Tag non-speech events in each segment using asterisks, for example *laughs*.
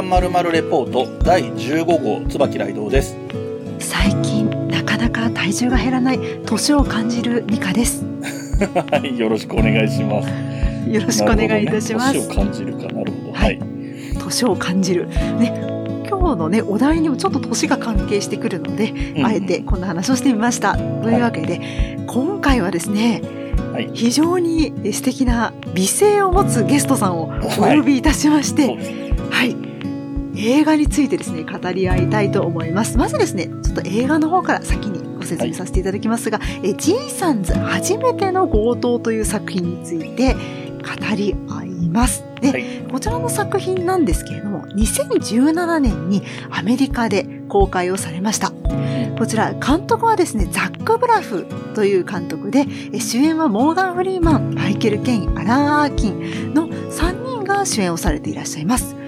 がまるまるレポート第15号椿雷堂です。最近なかなか体重が減らない年を感じるミカです。はい、よろしくお願いします。よろしくお願いいたします。ね年を感じるかなるほど。ははいい。年を感じる。ね、今日のね、お題にもちょっと年が関係してくるので、うんあえてこんな話をしてみました。というわけで、今回はですね、はい非常に素敵な美声を持つゲストさんをお呼びいたしまして、そうですね。はい。映画についてですね、語り合いたいと思います。まずですね、ちょっと映画の方から先にご説明させていただきますが、え、ジーサンズ初めての強盗という作品について語り合います。で、はいこちらの作品なんですけれども、2017年にアメリカで公開をされました。こちら、監督はですね、ザック・ブラフという監督で、え主演はモーガン・フリーマン、マイケル・ケイン、アラン・アーキンの3人が主演をされていらっしゃいます。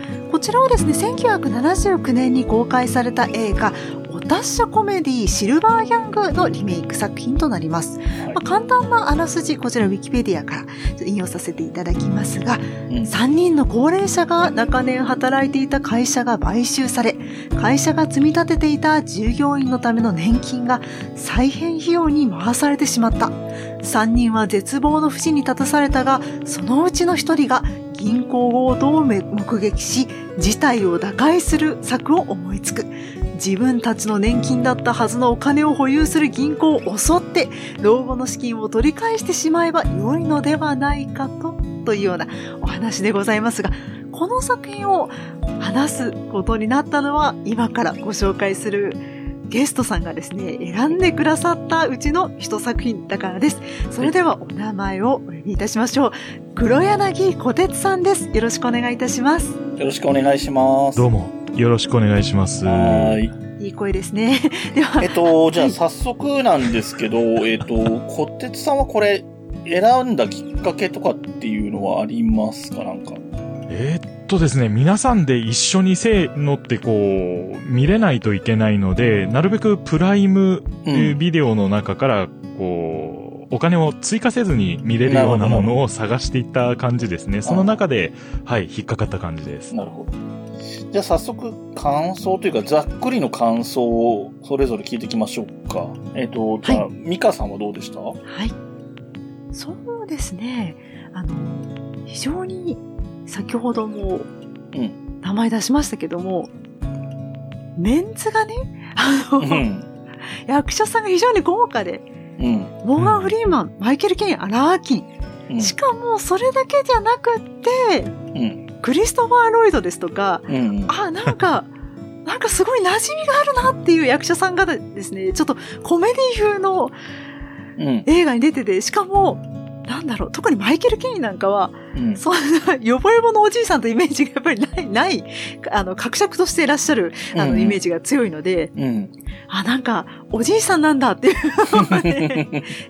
こちらはですね、1979年に公開された映画、お達者コメディシルバーギャングのリメイク作品となります。まあ、簡単なあらすじ、こちらウィキペディアから引用させていただきますが、うん3人の高齢者が長年働いていた会社が買収され、会社が積み立てていた従業員のための年金が再編費用に回されてしまった。3人は絶望の淵に立たされたが、そのうちの1人が銀行強盗を目撃し、事態を打開する策を思いつく。自分たちの年金だったはずのお金を保有する銀行を襲って、老後の資金を取り返してしまえば良いのではないかと、というようなお話でございますが、この作品を話すことになったのは、今からご紹介するゲストさんがですね、選んでくださったうちの一作品だからです。それではお名前をお呼びいたしましょう。黒柳小鉄さんです。よろしくお願いいたします。よろしくお願いします。どうも、よろしくお願いします。はーい。いい声ですね。*laughs* ではえ、っと、じゃあ早速なんですけど、*laughs* えっと、小鉄さんはこれ、選んだきっかけとかっていうのはありますか？なんか。えーっとですね、皆さんで一緒にせーのってこう、見れないといけないので、なるべくプライムうん。ビデオの中から、こう、お金を追加せずに見れるようなものを探していった感じですね。その中で、はい、引っかかった感じです。なるほど。じゃあ早速感想というかざっくりの感想をそれぞれ聞いていきましょうか。えっ、と、じゃあ、はミカさんはどうでした？はい。そうですね。あの、非常に先ほどもうん。名前出しましたけども、メンツがね、あの、うん。役者さんが非常に豪華で、うん。モーガン・フリーマン、マイケル・ケイン、アラーキン。うん。しかも、それだけじゃなくって、うん。クリストファー・ロイドですとか、うん。あ、なんか、*laughs* なんかすごい馴染みがあるなっていう役者さんがですね、ちょっとコメディ風のうん。映画に出てて、しかも、なんだろう、特にマイケル・ケインなんかは、うん。そんな、ヨボヨボのおじいさんとイメージがやっぱりない、*laughs* ない、あの、格尺としていらっしゃる、あの、イメージが強いので、うん。あ、なんか、おじいさんなんだっていう *laughs*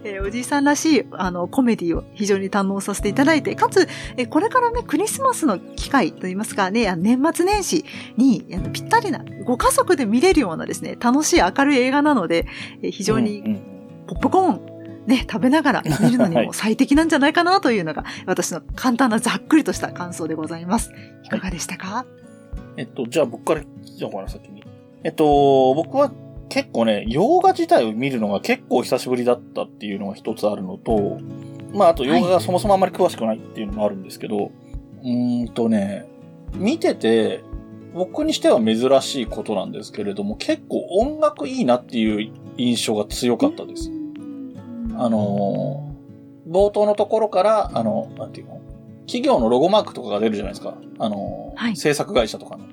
えーおじいさんらしい、あの、コメディを非常に堪能させていただいて、かつ、えーこれからね、クリスマスの機会といいますかね、年末年始に、あの、ぴったりな、ご家族で見れるようなですね、楽しい明るい映画なので、えー非常にうんポップコーン、ね、食べながら *laughs* 見るのにはいも最適なんじゃないかなというのが、私の簡単なざっくりとした感想でございます。いかがでしたか、えっと、じゃあ僕から聞いちゃおうかな、先に。えっと、僕は結構ね、洋画自体を見るのが結構久しぶりだったっていうのが一つあるのと、まあ、あと洋画がそもそもあんまり詳しくないっていうのもあるんですけど、うーんとね、見てて、僕にしては珍しいことなんですけれども、結構音楽いいなっていう印象が強かったです。あのー冒頭のところから、あの、なんていうの？企業のロゴマークとかが出るじゃないですか。あのーはい。制作会社とかの。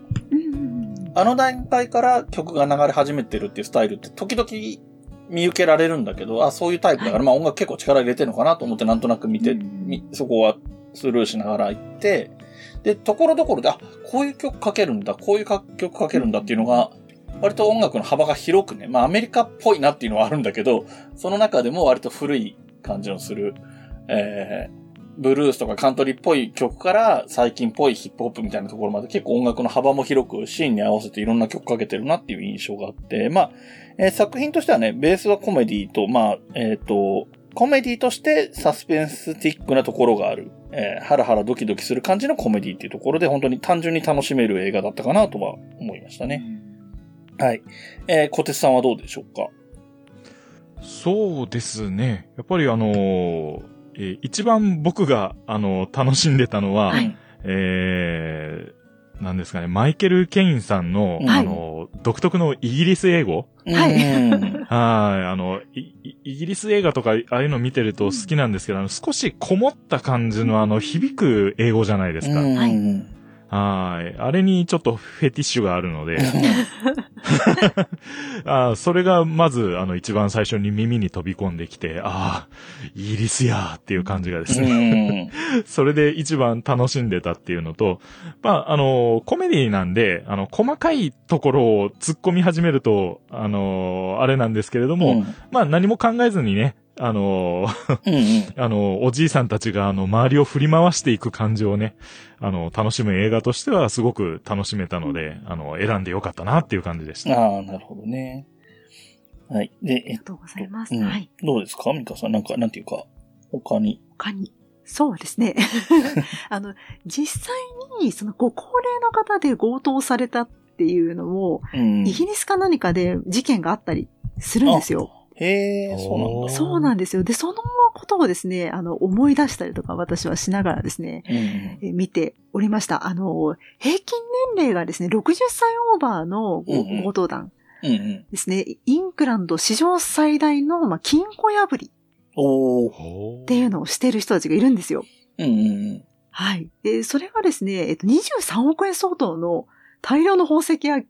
あの段階から曲が流れ始めてるっていうスタイルって時々見受けられるんだけど、あ、そういうタイプだから、はい。まあ音楽結構力入れてるのかなと思ってなんとなく見て、うんみそこはスルーしながら行って、で、ところどころで、あ、こういう曲かけるんだ、こういうか曲かけるんだっていうのが、割と音楽の幅が広くね、まあアメリカっぽいなっていうのはあるんだけど、その中でも割と古い感じのする、えー、ブルースとかカントリーっぽい曲から最近っぽいヒップホップみたいなところまで結構音楽の幅も広くシーンに合わせていろんな曲かけてるなっていう印象があって、まあ、えー作品としてはね、ベースはコメディと、まあ、えっ、と、コメディとしてサスペンスティックなところがあるえーハラハラドキドキする感じのコメディっていうところで、本当に単純に楽しめる映画だったかなとは思いましたね。はい。えー、小鉄さんはどうでしょうか？そうですね。やっぱりあのーえー一番僕が、あのー楽しんでたのは、はい。えー、なんですかね、マイケル・ケインさんの、はい。あのー独特のイギリス英語。はいうん。はい、*laughs* あの、いいイギリス映画とか、ああいうの見てると好きなんですけど、あの、少しこもった感じのあの、響く英語じゃないですか。うん。はいはい。あれにちょっとフェティッシュがあるので、*laughs* あーそれがまず、あの、一番最初に耳に飛び込んできて、ああ、イギリスやーっていう感じがですね。うん *laughs* それで一番楽しんでたっていうのと、まあ、あの、コメディなんで、あの、細かいところを突っ込み始めると、あの、あれなんですけれども、うんまあ、何も考えずにね、あの、うんうん *laughs* あの、おじいさんたちがあの、周りを振り回していく感じをね、あの、楽しむ映画としてはすごく楽しめたので、あの、選んでよかったなっていう感じでした。ああ、なるほどね。はい。で、えありがとうございます。うんはい。どうですか？ミカさん、なんか、なんていうか、他に？他に？そうですね。*laughs* あの、実際に、そのご高齢の方で強盗されたっていうのも、うん。イギリスか何かで事件があったりするんですよ。へえ、そうなんだ。そうなんですよ。で、そのことをですね、あの、思い出したりとか私はしながらですね、うんえ見ておりました。あの、平均年齢がですね、60歳オーバーのうんうん強盗団うんうん。ですね、イングランド史上最大の、まあ、金庫破りっていうのをしている人たちがいるんですよ。うんうんはい。で、それがですね、えっと、23億円相当の大量の宝石や、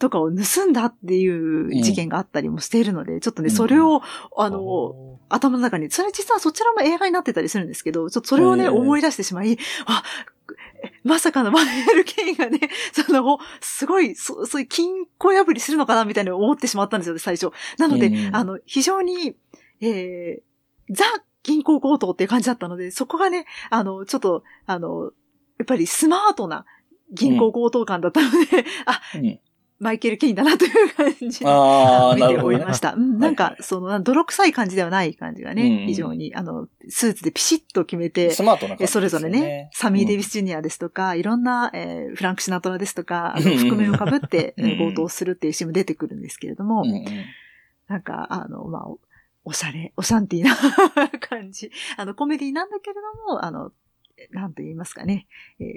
とかを盗んだっていう事件があったりもしているので、ちょっとね、うんそれを、ああの、頭の中に、それ実はそちらも映画になってたりするんですけど、ちょっとそれをね、思い出してしまい、あ、まさかのマネール・ケインがね、*laughs* その、すごい、そそういう金庫破りするのかなみたいに思ってしまったんですよね、最初。なので、うんあの、非常に、えー、ザ銀行強盗っていう感じだったので、そこがね、あの、ちょっと、あの、やっぱりスマートな銀行強盗感だったので、*laughs* あ、うん。うん。マイケル・ケインだなという感じで。ああ、見ておりました。うん、なんかその、泥臭い感じではない感じがね、うん非常に、あの、スーツでピシッと決めてス、マートな感じえそれぞれね、サミー・デイビス。ス・ジュニアですとか、いろんな、えーフランク・シナトラですとか、あのうんうん覆面をかぶって、*laughs* 強盗するっていうシーンも出てくるんですけれども、うんうんなんか、あの、まあ、おおしゃれ、おシャンティーな *laughs* 感じ。あの、コメディなんだけれども、あの、なんと言いますかね、えー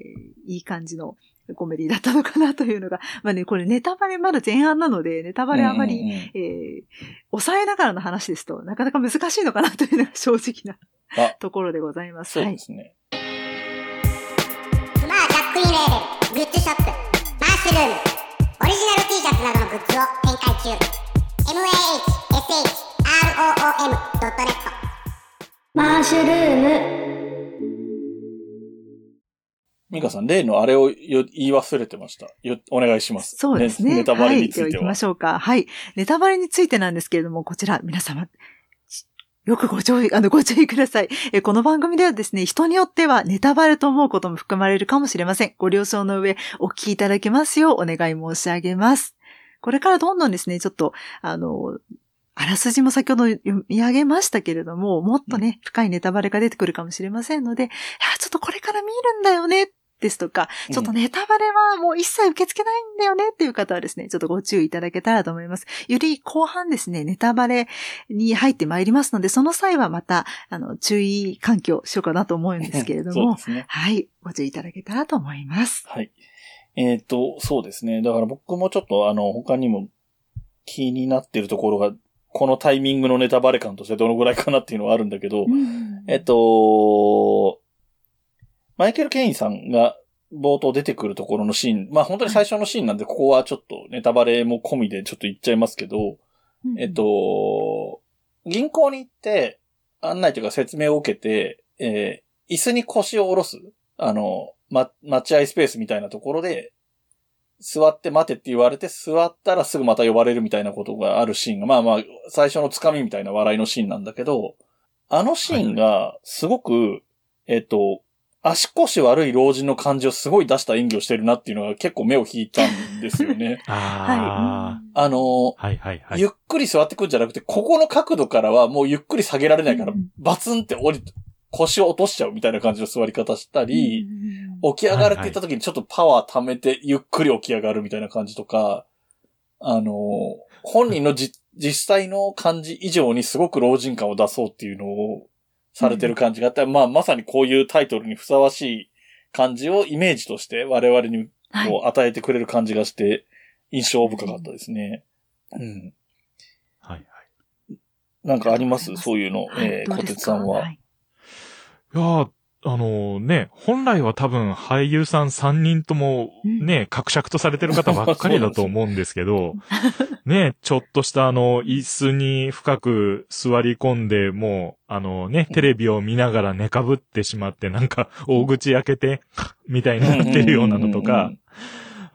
いい感じのコメディだったのかなというのが、まあね、これネタバレまだ前半なので、ネタバレあまり、うんうんうんえー抑えながらの話ですと、なかなか難しいのかなというのが *laughs* 正直なあ。ところでございます。はい。そうで。すね。スマージャックインレーベルグッズショップ。マッシュルーム。オリジナル T シャツなどのグッズを展開中。Mahshroom.net マッシュルームミカさん、例のあれをよ言い忘れてました。よお願いします。そうですね。ネタバレについはい。では行きては。ましょうか。はい。ネタバレについてなんですけれども、こちら、皆様、しよくご注意、あの、ご注意ください。え、この番組ではですね、人によってはネタバレと思うことも含まれるかもしれません。ご了承の上、お聞きいただけますようお願い申し上げます。これからどんどんですね、ちょっと、あの、あらすじも先ほど読み上げましたけれども、もっとね、深いネタバレが出てくるかもしれませんので、いやちょっとこれから見るんだよね、ですとか、ちょっとネタバレはもう一切受け付けないんだよねっていう方はですね、ちょっとご注意いただけたらと思います。より後半ですね、ネタバレに入ってまいりますので、その際はまた、あの、注意喚起をしようかなと思うんですけれども *laughs* ね。はい、ご注意いただけたらと思います。はい。えっ、と、そうですね。だから僕もちょっとあの、他にも気になってるところが、このタイミングのネタバレ感としてどのぐらいかなっていうのはあるんだけど、えっと、マイケル・ケインさんが冒頭出てくるところのシーン、まあ本当に最初のシーンなんで、ここはちょっとネタバレも込みでちょっと言っちゃいますけど、うん。えっ、と、銀行に行って、案内というか説明を受けて、えー椅子に腰を下ろす、あの、ま、待合スペースみたいなところで、座って待てって言われて、座ったらすぐまた呼ばれるみたいなことがあるシーンが、まあまあ、最初のつかみみたいな笑いのシーンなんだけど、あのシーンが、すごく、えっと、足腰悪い老人の感じをすごい出した演技をしてるなっていうのが結構目を引いたんですよね。*laughs* ああの、あ、はいはいはい。ゆっくり座ってくんじゃなくて、ここの角度からはもうゆっくり下げられないからうん、バツンって降り、腰を落としちゃうみたいな感じの座り方したり、うん起き上がるって言った時にちょっとパワー溜めてゆっくり起き上がるみたいな感じとか、あの、本人のじ実際の感じ以上にすごく老人感を出そうっていうのをされてる感じがあって、まあまさにこういうタイトルにふさわしい感じをイメージとして我々にはいこう与えてくれる感じがして印象深かったですね。うん。はいはい。なんかあります？ありますそういうの、はいえー、小鉄さんは。はいいやーあのね、本来は多分俳優さん3人ともね、格尺とされてる方ばっかりだと思うんですけど、*laughs* ね、ちょっとしたあの、椅子に深く座り込んで、もう、あのね、テレビを見ながら寝かぶってしまって、なんか、大口開けて、*laughs* みたいになってるようなのとか、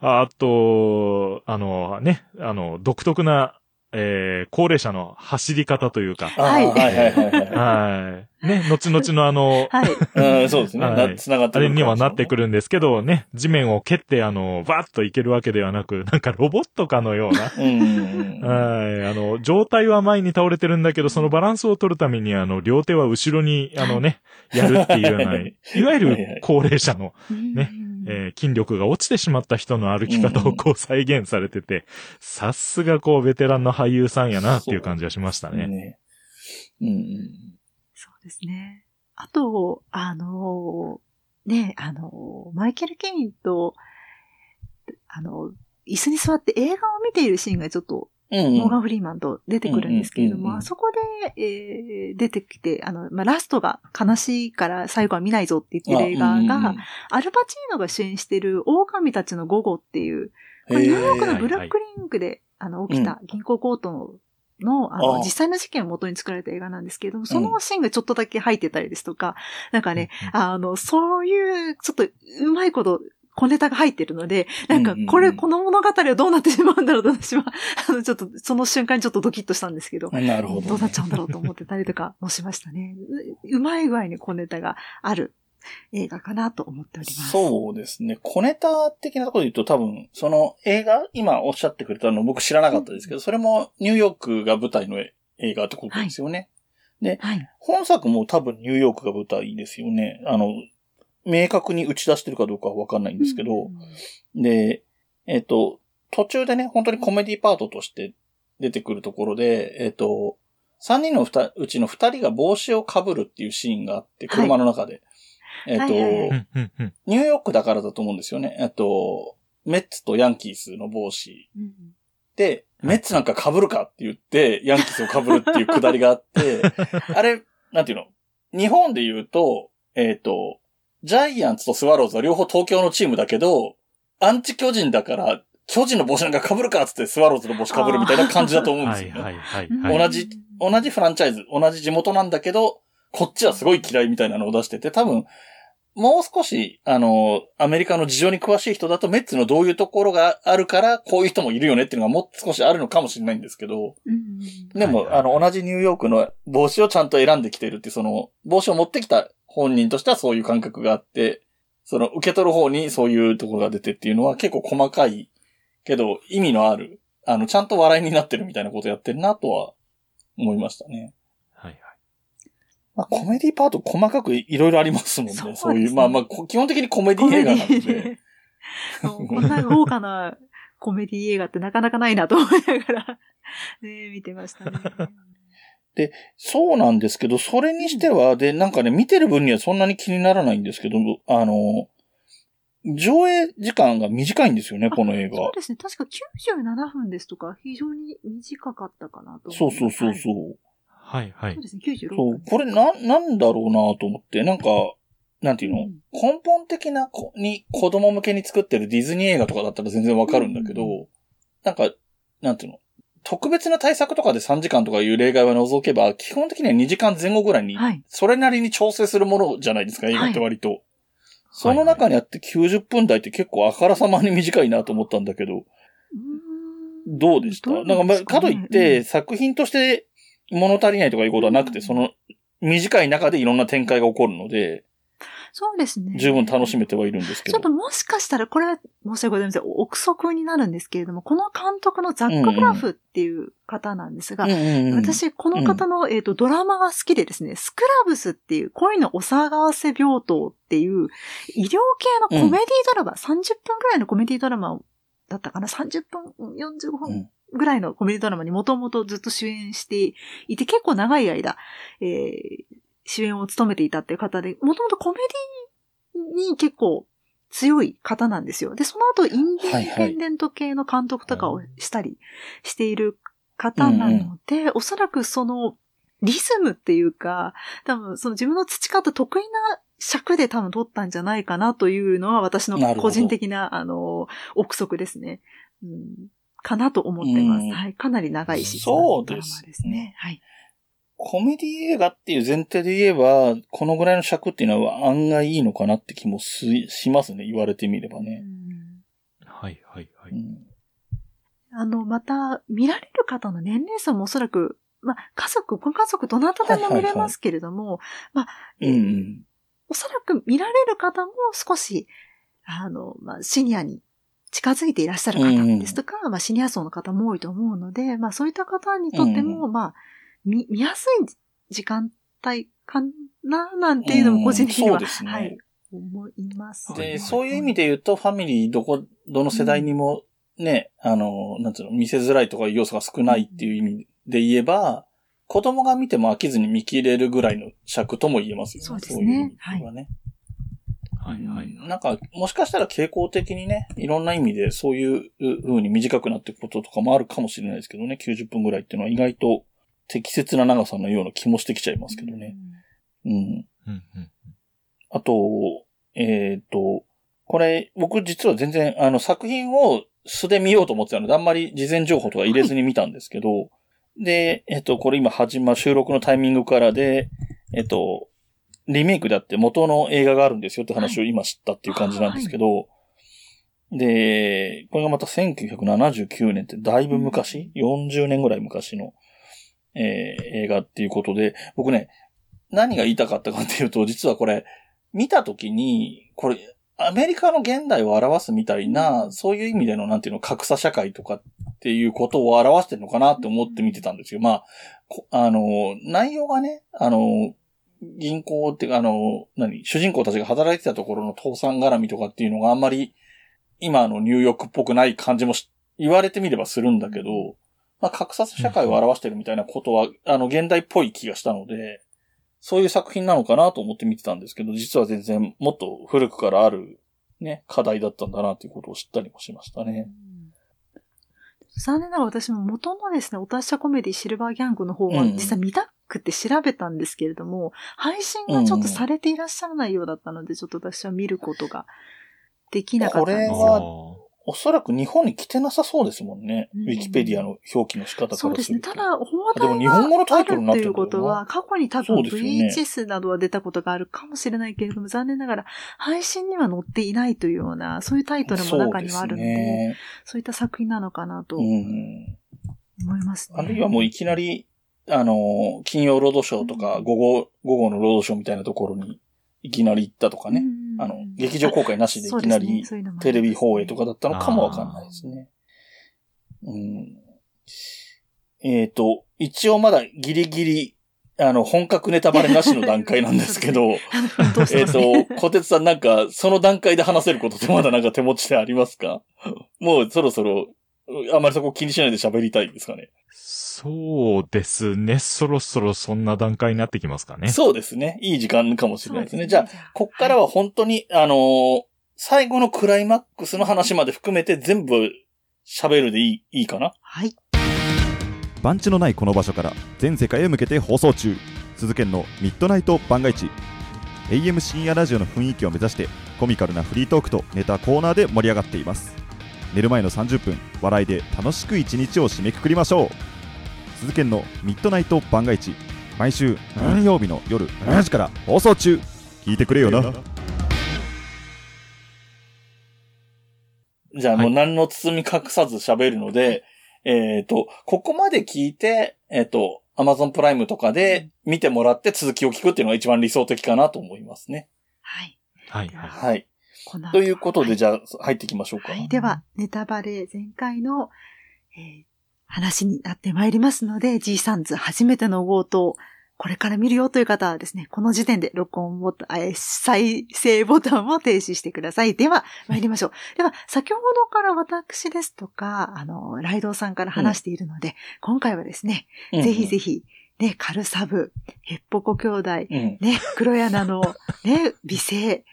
あと、あのね、あの、独特な、えー、高齢者の走り方というか、はいはいはいはいはい。はい。ね、後々のあの、はい。うん、そうですね。はいな繋がってあれにはなってくる。るんですけどね、地面を蹴ってあの、バーッといけるわけではなく、*laughs* なんかロボットかのような、うん。はい、あの、状態は前に倒れてるんだけど、そのバランスを取るために、あの、両手は後ろに、あのね、やるっていうような、いわゆる高齢者の、ねうんえー筋力が落ちてしまった人の歩き方をこう再現されてて、さすがこう、ベテランの俳優さんやなっていう感じがしましたね。ね。うん。そうですね。あと、あのーね、あのーマイケル・ケインと、あの、椅子に座って映画を見ているシーンがちょっと、モーガン・フリーマンと出てくるんですけれども、うんうんうんうんあそこで、えー出てきて、あの、まあ、ラストが悲しいから最後は見ないぞって言ってる映画が、アルパチーノが主演してる狼たちの午後っていう、まあニューヨークのブラックリンクで、あの、起きた銀行強盗の、の、あの、実際の事件を元に作られた映画なんですけれども、そのシーンがちょっとだけ入ってたりですとか、なんかね、あの、そういう、ちょっと、うまいこと、小ネタが入ってるので、なんかうんうんう、んこれ、この物語はどうなってしまうんだろうと私は、*laughs* あの、ちょっと、その瞬間にちょっとドキッとしたんですけど、なるほど。どうなっちゃうんだろうと思ってたりとかもしましたね。ううまい具合に小ネタがある映画かなと思っております。そうですね。小ネタ的なところで言うと多分、その映画、今おっしゃってくれたの僕知らなかったですけど、それもニューヨークが舞台の映画ってことですよね。はい。本作も多分ニューヨークが舞台ですよね。あの、明確に打ち出してるかどうかはわかんないんですけど、で、えっ、と、途中でね、本当にコメディパートとして出てくるところで、えっ、と、三人のふたうちの二人が帽子をかぶるっていうシーンがあって、車の中で。えっ、と、はいはいニューヨークだからだと思うんですよね。えっと、メッツとヤンキースの帽子。うんで、メッツなんか被るかって言って、ヤンキースを被るっていうくだりがあって、*laughs* あれ、なんていうの？日本で言うと、えっ、と、ジャイアンツとスワローズは両方東京のチームだけど、アンチ巨人だから、巨人の帽子なんか被るかっつってスワローズの帽子被るみたいな感じだと思うんですよね。はいはいはいうんはい。同じ、同じフランチャイズ、同じ地元なんだけど、こっちはすごい嫌いみたいなのを出してて、多分、もう少し、あの、アメリカの事情に詳しい人だと、メッツのどういうところがあるから、こういう人もいるよねっていうのがもう少しあるのかもしれないんですけど、うんでも、はいはいあの、同じニューヨークの帽子をちゃんと選んできてるっていう、その、帽子を持ってきた本人としてはそういう感覚があって、その、受け取る方にそういうところが出てっていうのは結構細かいけど、意味のある、あの、ちゃんと笑いになってるみたいなことやってるなとは思いましたね。はいはい。まあ、コメディパート細かくいろいろありますもんね。そうねそういう、まあまあ、こ基本的にコメディ映画なので。こんな豪華なコメディ映画ってなかなかないなと思いながら、ね、見てましたね。そうなんですけど、それにしては、で、なんかね、見てる分にはそんなに気にならないんですけど、あの、上映時間が短いんですよね、この映画そう。ですね。確か97分ですとか、非常に短かったかなとそうそうそうう。そう。はいはいそう。ですね、96分そう、これな、なんだろうなと思って、なんか、なんていうの、うん根本的なこに子供向けに作ってるディズニー映画とかだったら全然わかるんだけど、うなんか、なんていうの？特別な対策とかで3時間とかいう例外は除けば、基本的には2時間前後ぐらいに、はい。それなりに調整するものじゃないですか、映画って割と。その中にあって90分台って結構あからさまに短いなと思ったんだけど、どうでした？なんか、かといって、作品として物足りないとかいうことはなくて、うんその短い中でいろんな展開が起こるので、そうですね。十分楽しめてはいるんですけどちょっ。ともしかしたら、これは申し訳ございません。憶測になるんですけれども、この監督のザック・ブラフっていう方なんですが、うんうんうん、私、この方の、えっ、と、ドラマが好きでですね、スクラブスっていう恋のお騒がせ病棟っていう医療系のコメディドラマ、30分ぐらいのコメディドラマだったかな ?30 分、45分ぐらいのコメディドラマにもともとずっと主演していて、結構長い間、えー主演を務めていたっていう方で、もともとコメディに結構強い方なんですよ。で、その後、インディはいはいペンデント系の監督とかをしたりしている方なので、おそらくその、リズムっていうか、多分その自分の培った得意な尺で多分撮ったんじゃないかなというのは私の個人的な、あの、憶測ですね。うん、かなと思ってます。うんはい。かなり長いし、そうですドラマですね。はい。コメディ映画っていう前提で言えば、このぐらいの尺っていうのは案外いいのかなって気もすしますね。言われてみればね。はいはいはい。うんあの、また、見られる方の年齢層もおそらく、まあ、家族、ご家族、どなたでも見れますけれども、まあ、うんうん。おそらく見られる方も少し、あの、まあ、シニアに近づいていらっしゃる方ですとか、まあ、シニア層の方も多いと思うので、まあ、そういった方にとっても、まあ、見、見やすい時間帯かな、なんていうのも個人的には、うんそうですね。はい、思います、で、はい。そういう意味で言うと、ファミリーどこ、どの世代にもね、あの、なんつうの、見せづらいとかいう要素が少ないっていう意味で言えば、子供が見ても飽きずに見切れるぐらいの尺とも言えますよね。そうですね。いう意味ではね。はい。はい。なんか、もしかしたら傾向的にね、いろんな意味でそういう風に短くなっていくこととかもあるかもしれないですけどね、90分ぐらいっていうのは意外と適切な長さのような気もしてきちゃいますけどね。うん。うんうんあと、えっ、と、これ、僕実は全然、あの、作品を素で見ようと思ってたので、あんまり事前情報とか入れずに見たんですけど、で、えっ、と、これ今始ま、収録のタイミングからで、えっ、と、リメイクであって元の映画があるんですよって話を今知ったっていう感じなんですけど、で、これがまた1979年ってだいぶ昔、40年ぐらい昔の、えー映画っていうことで、僕ね、何が言いたかったかっていうと、実はこれ、見たときに、これ、アメリカの現代を表すみたいな、そういう意味での、なんていうの、格差社会とかっていうことを表してるのかなって思って見てたんですよ。まあ、あの、内容がね、あの、銀行っていうか、あの、何、主人公たちが働いてたところの倒産絡みとかっていうのがあんまり、今のニューヨークっぽくない感じもし言われてみればするんだけど、まあ、格差社会を表してるみたいなことは、あの、現代っぽい気がしたので、そういう作品なのかなと思って見てたんですけど、実は全然もっと古くからある、ね、課題だったんだなということを知ったりもしましたね。残念ながら私も元のですね、お達者コメディシルバーギャングの方はうん実際見たくて調べたんですけれども、配信がちょっとされていらっしゃらないようだったので、ちょっと私は見ることができなかったんですこれはよ。おそらく日本に来てなさそうですもんね。うんウィキペディアの表記の仕方からすると。そうですね。ただ、放でも題日本語のタイトルになってることは、過去に多分 VHS などは出たことがあるかもしれないけれども、残念ながら配信には載っていないというような、そういうタイトルも中にはあるので、そうね。いった作品なのかなとう思ん。いますね。あるいはもういきなり、あの、金曜ロードショーとか、午後、午後のロードショーみたいなところに、いきなり行ったとかね。うんあの、劇場公開なしでいきなり、テレビ放映とかだったのかもわかんないですね。うん。えっ、と、一応まだギリギリ、あの、本格ネタバレなしの段階なんですけど、*laughs* えっ、どうしてます？ねと、小鉄さんなんか、その段階で話せることってまだなんか手持ちでありますか？もうそろそろ、あまりそこ気にしないで喋りたいですかね？そうですね。そろそろそんな段階になってきますかね。そうですね。いい時間かもしれないですね。じゃあ、あこっからは本当に、あのー最後のクライマックスの話まで含めて全部喋るでいい、いいかな？はい。番地のないこの場所から全世界へ向けて放送中鈴研のミッドナイト番外地 AM 深夜ラジオの雰囲気を目指してコミカルなフリートークとネタコーナーで盛り上がっています寝る前の30分笑いで楽しく一日を締めくくりましょう。鈴研のミッドナイト番外地毎週何曜日の夜7時から放送中。聞いてくれよな。じゃあもうはい何の包み隠さず喋るので、えっ、と、ここまで聞いて、えっ、と、Amazon プライムとかで見てもらって続きを聞くっていうのが一番理想的かなと思いますね。はい。はい。はい。ということで、はいじゃあ、入っていきましょうか。はい。では、ネタバレ全開の、えー話になってまいりますので、G サンズ初めての強盗、これから見るよという方はですね、この時点で録音ボタン、えー再生ボタンを停止してください。では、参りましょう。では、先ほどから私ですとか、あの、ライドウさんから話しているので、今回はですね、うんぜひぜひ、ね、カルサブ、ヘッポコ兄弟、うん。ね、黒柳の、ね、美声、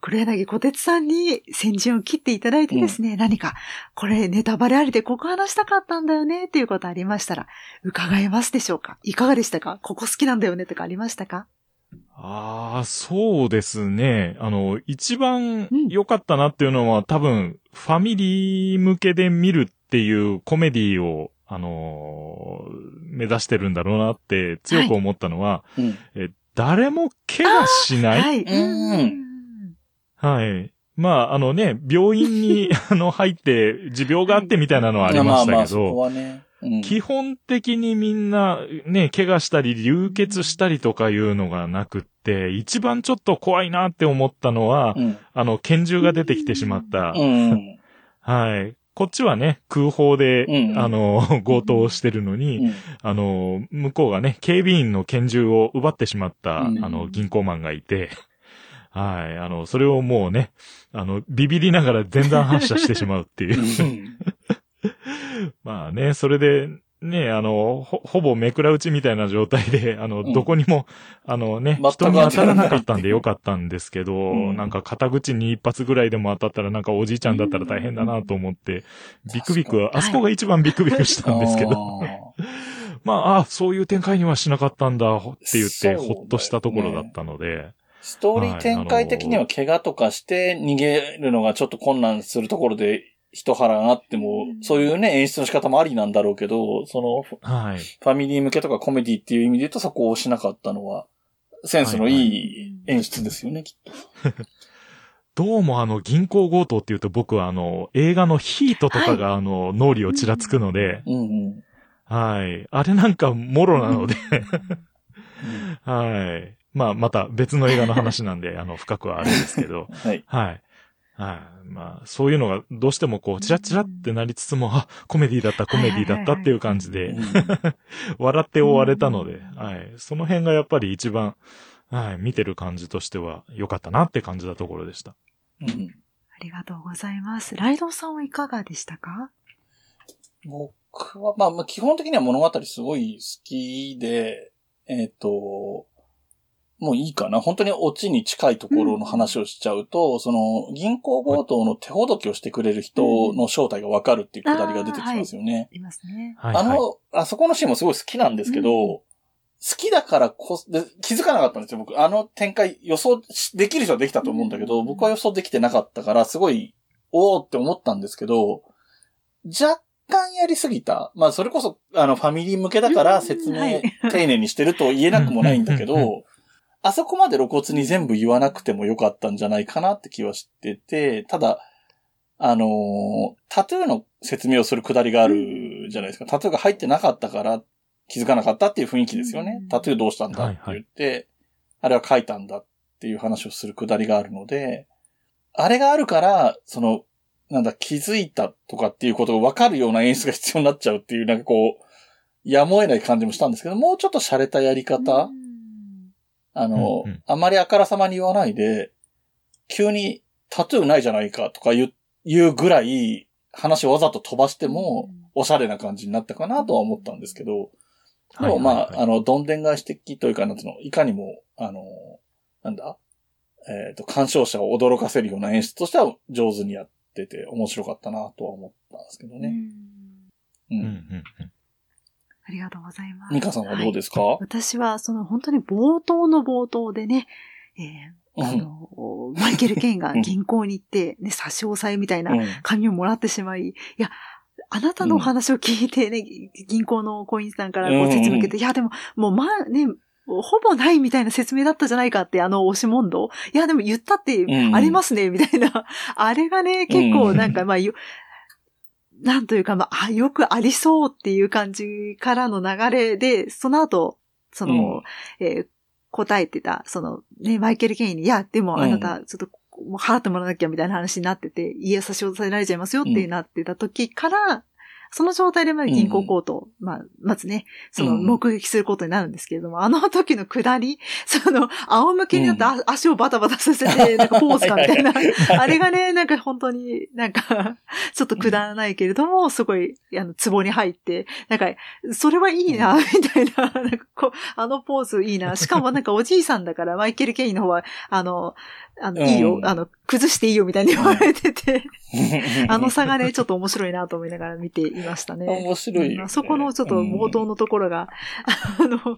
黒柳小鉄さんに先陣を切っていただいてですね、何か、これネタバレありでここ話したかったんだよね、っていうことありましたら、伺えますでしょうか？いかがでしたか？ここ好きなんだよねとかありましたか？ああ、そうですね。あの、一番うん良かったなっていうのは、多分、ファミリー向けで見るっていうコメディを、あのー目指してるんだろうなって強く思ったのは、うん。え誰も怪我しない？はい。うんはい。まあ、あのね、病院に、*laughs* あの、入って、持病があってみたいなのはありましたまあまあ、そこけど、はね。うん。基本的にみんな、ね、怪我したり、流血したりとかいうのがなくって、一番ちょっと怖いなって思ったのは、うん。あの、拳銃が出てきてしまった。うん。はい。こっちはね、空砲で、うんあの、*laughs* 強盗をしてるのに、うん。あの、向こうがね、警備員の拳銃を奪ってしまった、うんあの、銀行マンがいて、はい。あの、それをもうね、あの、ビビりながら前段発射してしまうっていう。*laughs* まあね、それで、ね、あの、ほ、ほぼめくら打ちみたいな状態で、あの、うん。どこにも、あのね、人に当たらなかったんでよかったんですけど、うん。なんか肩口に一発ぐらいでも当たったらなんかおじいちゃんだったら大変だなと思って、ビクビク、あそこが一番ビクビクしたんですけど、*laughs* まあ、あそういう展開にはしなかったんだって言って、ほっとしたところだったので、ストーリー展開的には怪我とかして逃げるのがちょっと困難するところで一腹あっても、そういうね、演出の仕方もありなんだろうけど、その、フはい。ァミリー向けとかコメディっていう意味で言うとそこをしなかったのは、センスのいい演出ですよね、きっと。どうもあの、銀行強盗っていうと僕はあの、映画のヒートとかがあの、脳裏をちらつくので、うんうん。はい。あれなんか、もろなので、*laughs* はい。まあ、また別の映画の話なんで、*laughs* あの、深くはあるんですけど、はい。はい。はい。まあ、そういうのがどうしてもこう、チラチラってなりつつも、あ、コメディだった、コメディだったっていう感じで、*laughs* 笑って終われたので、はい。その辺がやっぱり一番、はい、見てる感じとしては良かったなって感じたところでした。うんありがとうございます。ライドウさんはいかがでしたか？僕は、まあ、まあ基本的には物語すごい好きで、えっ、と、もういいかな。本当にオチに近いところの話をしちゃうと、その、銀行強盗の手ほどきをしてくれる人の正体がわかるっていうくだりが出てきますよね。ありますね。あの、あそこのシーンもすごい好きなんですけど、うん好きだからこそで、気づかなかったんですよ、僕。あの展開予想しできる人はできたと思うんだけど、うん僕は予想できてなかったから、すごい、おーって思ったんですけど、若干やりすぎた。まあ、それこそ、あの、ファミリー向けだから説明、はい丁寧にしてると言えなくもないんだけうんうんど、*laughs* あそこまで露骨に全部言わなくてもよかったんじゃないかなって気はしてて、ただ、あのータトゥーの説明をするくだりがあるじゃないですか。タトゥーが入ってなかったから気づかなかったっていう雰囲気ですよねうん。タトゥーどうしたんだって言って、あれは書いたんだっていう話をするくだりがあるので、あれがあるから、その、なんだ、気づいたとかっていうことが分かるような演出が必要になっちゃうっていう、なんかこう、やむを得ない感じもしたんですけど、もうちょっと洒落たやり方、うんあの、うんうん。あまりあからさまに言わないで、急にタトゥーないじゃないかとか言う言うぐらい話をわざと飛ばしても、おしゃれな感じになったかなとは思ったんですけど、でもまあ、はいはい。はいあの、どんでん返し的というか、なんつうの、いかにも、あの、なんだえっ、と、鑑賞者を驚かせるような演出としては上手にやってて面白かったなとは思ったんですけどね。うんうんうんありがとうございます。ミカさんはどうですか、私は、その本当に冒頭の冒頭でね、えーあうん。の、マイケル・ケインが銀行に行って、ね、差し押さえみたいなうん。紙をもらってしまい、いや、あなたのお話を聞いてね、銀行のコインさんからこう説明受けて、いや、でも、もうまあね、ほぼないみたいな説明だったじゃないかって、あの、押し問答。いや、でも言ったってうん。ありますね、みたいな。あれがね、結構なんか、まあ、よ、なんというか、まあ、あよくありそうっていう感じからの流れで、その後、その、えー答えてた、その、ね、マイケル・ケインに、いや、でもあなた、ちょっともう払ってもらわなきゃみたいな話になってて、家差し押さえられちゃいますよってなってた時から、その状態でまあ銀行強盗、まあ、まずね、そのうん目撃することになるんですけれども、あの時の下り、*laughs* その、仰向けになってあ足をバタバタさせて、*laughs* なんかポーズかみたいな、*laughs* あれがね、なんか本当になんか、ちょっとくだらないけれども、すごい、あの、壺に入って、なんか、それはいいな、みたいな、なんかこう、あのポーズいいな。しかもなんかおじいさんだから、マイケル・ケインの方は、あの、あの、うんいいよ、あの、崩していいよみたいに言われてて、*laughs* あの差がね、ちょっと面白いなと思いながら見ていましたね。面白い。よねうん。そこのちょっと冒頭のところが、あの、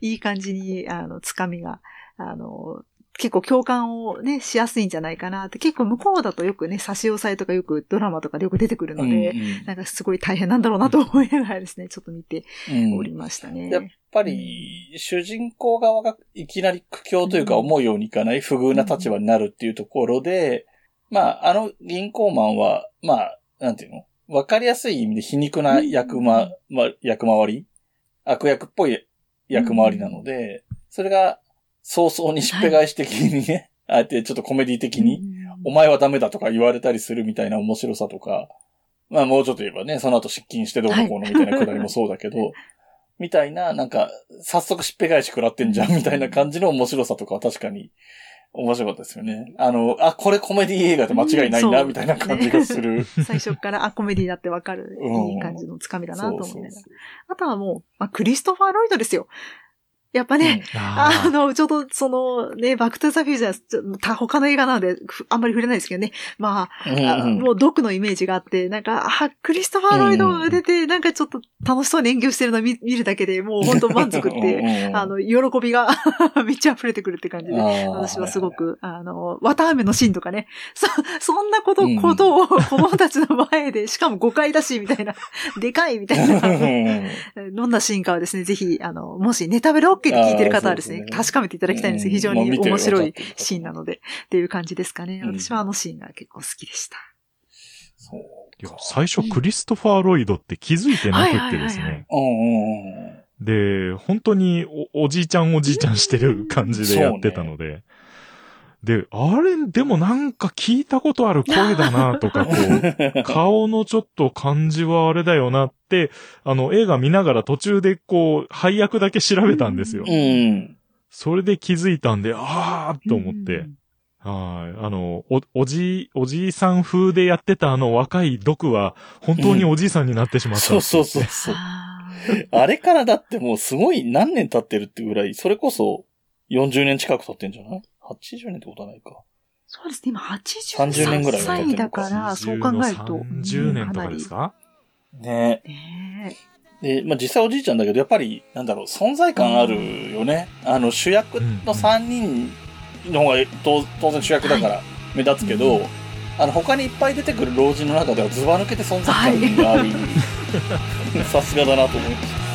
いい感じに、あの、つかみが、あの、結構共感をね、しやすいんじゃないかなって。結構向こうだとよくね、差し押さえとかよくドラマとかでよく出てくるので、なんかすごい大変なんだろうなと思いながらですね、ちょっと見てうん。おりましたね。やっぱり、主人公側がいきなり苦境というか思うようにいかない不遇な立場になるっていうところで、まあ、あの銀行マンは、まあ、なんていうの？わかりやすい意味で皮肉な役ま、ま、役回り？悪役っぽい役回りなので、それが早々にしっぺ返し的にね、あえてちょっとコメディ的に、お前はダメだとか言われたりするみたいな面白さとか、まあもうちょっと言えばね、その後失禁してどうのこうのみたいなくだりもそうだけど、*laughs* みたいな、なんか、早速しっぺ返し食らってんじゃんみたいな感じの面白さとかは確かに面白かったですよね。あの、あ、これコメディ映画で間違いないな、みたいな感じがする。*laughs* 最初から、あ、コメディだってわかる、うん。いい感じのつかみだなと思いながら。そうそう。あとはもう、まあ、クリストファー・ロイドですよ。やっぱね、ああの、ちょうど、その、ね、バックトゥザフューチャーちょ他他の映画なので、ふあんまり触れないですけどね。まあ、うんあうん。もう毒のイメージがあって、なんか、あ、クリストファー・ロイド出て、なんかちょっと楽しそうに演技をしてるのを見見るだけでもう本当満足って、あの、喜びが *laughs* めっちゃ溢れてくるって感じで。私はすごく、あの、綿飴のシーンとかね、そ、そんなこと、うん。ことを子供たちの前で、しかも誤解だし、みたいな、でかいみたいな、*laughs* どんなシーンかはですね、ぜひ、あの、もしネタバレ OK で聞いてる方はですね、すね。確かめていただきたいんです。非常に面白いシーンなので、っていう感じですかね。うん。私はあのシーンが結構好きでした。そういや最初クリストファー・ロイドって気づいてなくってですね。で、本当におおじいちゃんおじいちゃんしてる感じでやってたので。で、あれ、でもなんか聞いたことある声だなとか、こう、*laughs* 顔のちょっと感じはあれだよなって、あの、映画見ながら途中でこう、配役だけ調べたんですよ。うん。それで気づいたんで、あーと思ってうん。はい。あの、お、おじい、おじいさん風でやってたあの若い毒は、本当におじいさんになってしまった、そうそうそうそう。ああれからだってもうすごい何年経ってるってぐらい、それこそ40年近く経ってんじゃない？?80 年ってことはないか。そうですね、今30年ぐ83らいは経って歳だかから、そう考えると。30年とかですか？ねねで、まあ、実際おじいちゃんだけど、やっぱり、なんだろう、存在感あるよね。あの、主役の3人の方が当当然主役だから目立つけど、あの、他にいっぱい出てくる老人の中ではズバ抜けて存在感がある。*laughs* さすがだなと思いました。